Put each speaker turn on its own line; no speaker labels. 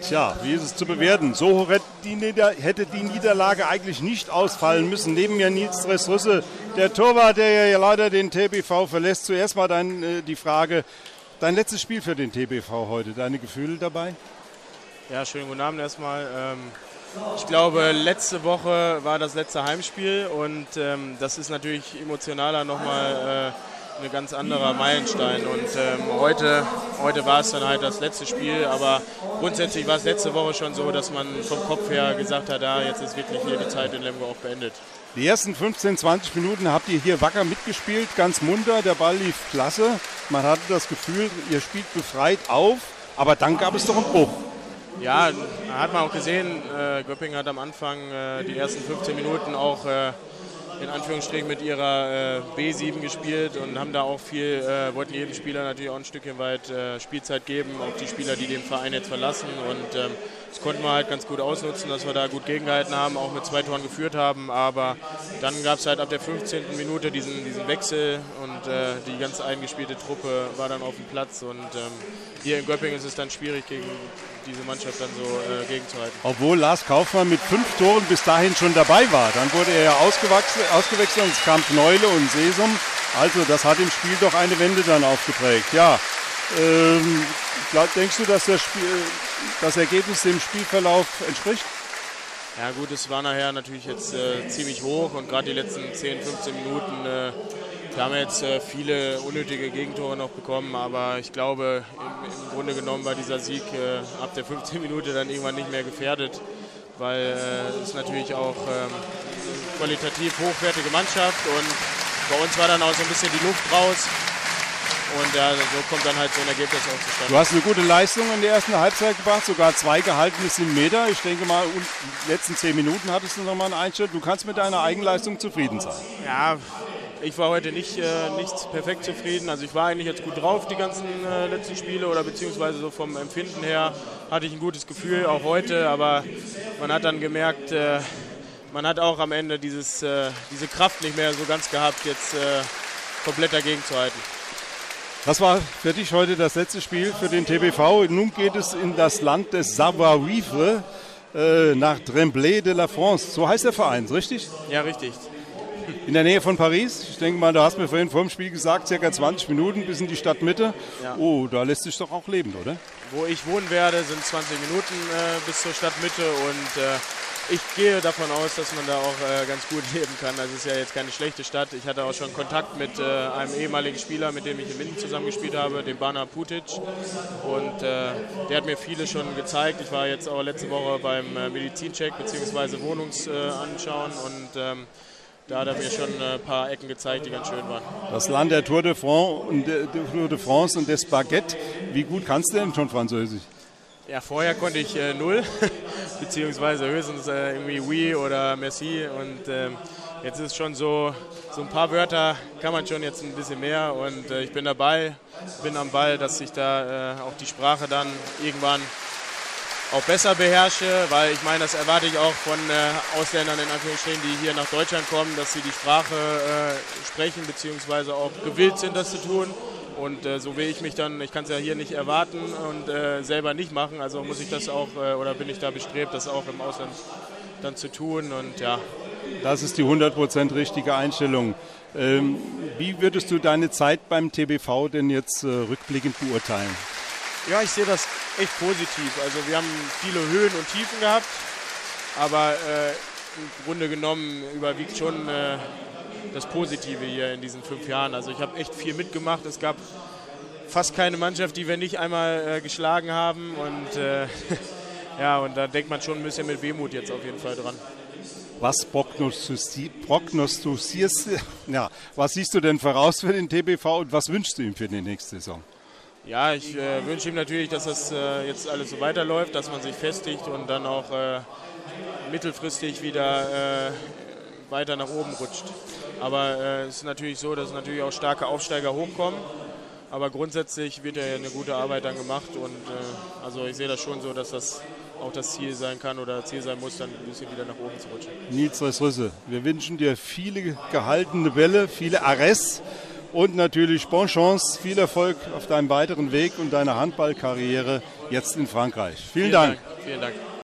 Tja, wie ist es zu bewerten? So hätte die, Niederlage eigentlich nicht ausfallen müssen. Neben mir Nils Dressrüsse, der Torwart, der ja leider den TBV verlässt. Zuerst mal dein, äh, die Frage, dein letztes Spiel für den TBV heute, deine Gefühle dabei?
Ja, schönen guten Abend erstmal. Ähm, ich glaube, letzte Woche war das letzte Heimspiel und ähm, das ist natürlich emotionaler nochmal äh, ein ganz anderer Meilenstein. Und ähm, heute, heute war es dann halt das letzte Spiel, aber grundsätzlich war es letzte Woche schon so, dass man vom Kopf her gesagt hat, ah, jetzt ist wirklich hier die Zeit in Lemgo auch beendet.
Die ersten 15, 20 Minuten habt ihr hier wacker mitgespielt, ganz munter, der Ball lief klasse. Man hatte das Gefühl, ihr spielt befreit auf, aber dann gab es doch einen Bruch.
Ja, hat man auch gesehen, äh, Göpping hat am Anfang äh, die ersten 15 Minuten auch äh, in Anführungsstrichen mit ihrer äh, B7 gespielt und haben da auch viel, äh, wollten jedem Spieler natürlich auch ein Stückchen weit äh, Spielzeit geben, auch die Spieler, die den Verein jetzt verlassen. Und ähm, das konnten wir halt ganz gut ausnutzen, dass wir da gut gegengehalten haben, auch mit zwei Toren geführt haben. Aber dann gab es halt ab der 15. Minute diesen, diesen Wechsel und äh, die ganz eingespielte Truppe war dann auf dem Platz. Und ähm, hier in Göppingen ist es dann schwierig, gegen diese Mannschaft dann so äh, gegenzuhalten.
Obwohl Lars Kaufmann mit fünf Toren bis dahin schon dabei war. Dann wurde er ja ausgewechselt und es kam Kneule und Sesum. Also das hat im Spiel doch eine Wende dann aufgeprägt. Ja, ähm, glaub, denkst du, dass das, Spiel, das Ergebnis dem Spielverlauf entspricht?
Ja gut, es war nachher natürlich jetzt äh, ziemlich hoch und gerade die letzten 10, 15 Minuten äh, wir haben jetzt äh, viele unnötige Gegentore noch bekommen, aber ich glaube, im, im Grunde genommen war dieser Sieg äh, ab der 15 Minute dann irgendwann nicht mehr gefährdet, weil äh, es natürlich auch ähm, qualitativ hochwertige Mannschaft und bei uns war dann auch so ein bisschen die Luft raus. Und ja, so kommt dann halt so ein Ergebnis auch zustande.
Du hast eine gute Leistung in der ersten Halbzeit gebracht, sogar zwei gehaltene 7 Meter. Ich denke mal, in den letzten zehn Minuten hattest du nochmal einen Einschnitt. Du kannst mit deiner Eigenleistung zufrieden sein.
Ja, ich war heute nicht, äh, nicht perfekt zufrieden. Also ich war eigentlich jetzt gut drauf, die ganzen äh, letzten Spiele oder beziehungsweise so vom Empfinden her hatte ich ein gutes Gefühl, auch heute. Aber man hat dann gemerkt, äh, man hat auch am Ende dieses, äh, diese Kraft nicht mehr so ganz gehabt, jetzt äh, komplett dagegen zu halten.
Das war für dich heute das letzte Spiel für den TBV. Nun geht es in das Land des Savoir-vivre äh, nach Tremblay de la France. So heißt der Verein, richtig?
Ja, richtig
in der Nähe von Paris. Ich denke mal, du hast mir vorhin vor dem Spiel gesagt, circa 20 Minuten bis in die Stadtmitte. Ja. Oh, da lässt sich doch auch leben, oder?
Wo ich wohnen werde, sind 20 Minuten äh, bis zur Stadtmitte und äh, ich gehe davon aus, dass man da auch äh, ganz gut leben kann. Das ist ja jetzt keine schlechte Stadt. Ich hatte auch schon Kontakt mit äh, einem ehemaligen Spieler, mit dem ich in Minden zusammengespielt habe, dem Bana Putic. Und äh, der hat mir viele schon gezeigt. Ich war jetzt auch letzte Woche beim äh, Medizincheck bzw. Wohnungsanschauen und ähm, da hat er mir schon ein paar Ecken gezeigt, die ganz schön waren.
Das Land der Tour de France und, der Tour de France und des Baguette. Wie gut kannst du denn schon Französisch?
Ja, vorher konnte ich äh, null, beziehungsweise höchstens äh, irgendwie oui oder merci. Und ähm, jetzt ist schon so, so ein paar Wörter kann man schon jetzt ein bisschen mehr. Und äh, ich bin dabei, bin am Ball, dass ich da äh, auch die Sprache dann irgendwann auch besser beherrsche, weil ich meine, das erwarte ich auch von äh, Ausländern in Anführungsstrichen, die hier nach Deutschland kommen, dass sie die Sprache äh, sprechen beziehungsweise auch gewillt sind, das zu tun. Und äh, so will ich mich dann, ich kann es ja hier nicht erwarten und äh, selber nicht machen, also muss ich das auch äh, oder bin ich da bestrebt, das auch im Ausland dann zu tun und ja.
Das ist die 100% richtige Einstellung. Ähm, wie würdest du deine Zeit beim TBV denn jetzt äh, rückblickend beurteilen?
Ja, ich sehe das echt positiv. Also wir haben viele Höhen und Tiefen gehabt, aber äh, im Grunde genommen überwiegt schon äh, das Positive hier in diesen fünf Jahren. Also ich habe echt viel mitgemacht. Es gab fast keine Mannschaft, die wir nicht einmal äh, geschlagen haben und äh, ja, und da denkt man schon ein bisschen mit Wehmut jetzt auf jeden Fall dran.
Was prognostizierst, ja, was siehst du denn voraus für den TBV und was wünschst du ihm für die nächste Saison?
Ja, ich äh, wünsche ihm natürlich, dass das äh, jetzt alles so weiterläuft, dass man sich festigt und dann auch äh, mittelfristig wieder äh, weiter nach oben rutscht. Aber äh, es ist natürlich so, dass natürlich auch starke Aufsteiger hochkommen. Aber grundsätzlich wird ja eine gute Arbeit dann gemacht und äh, also ich sehe das schon so, dass das auch das Ziel sein kann oder Ziel sein muss, dann ein bisschen wieder nach oben zu rutschen.
Nils Rüsse, wir wünschen dir viele gehaltene Bälle, viele Arrests und natürlich Bon Chance, viel Erfolg auf deinem weiteren Weg und deiner Handballkarriere jetzt in Frankreich. Vielen,
Vielen
Dank.
Dank. Vielen Dank.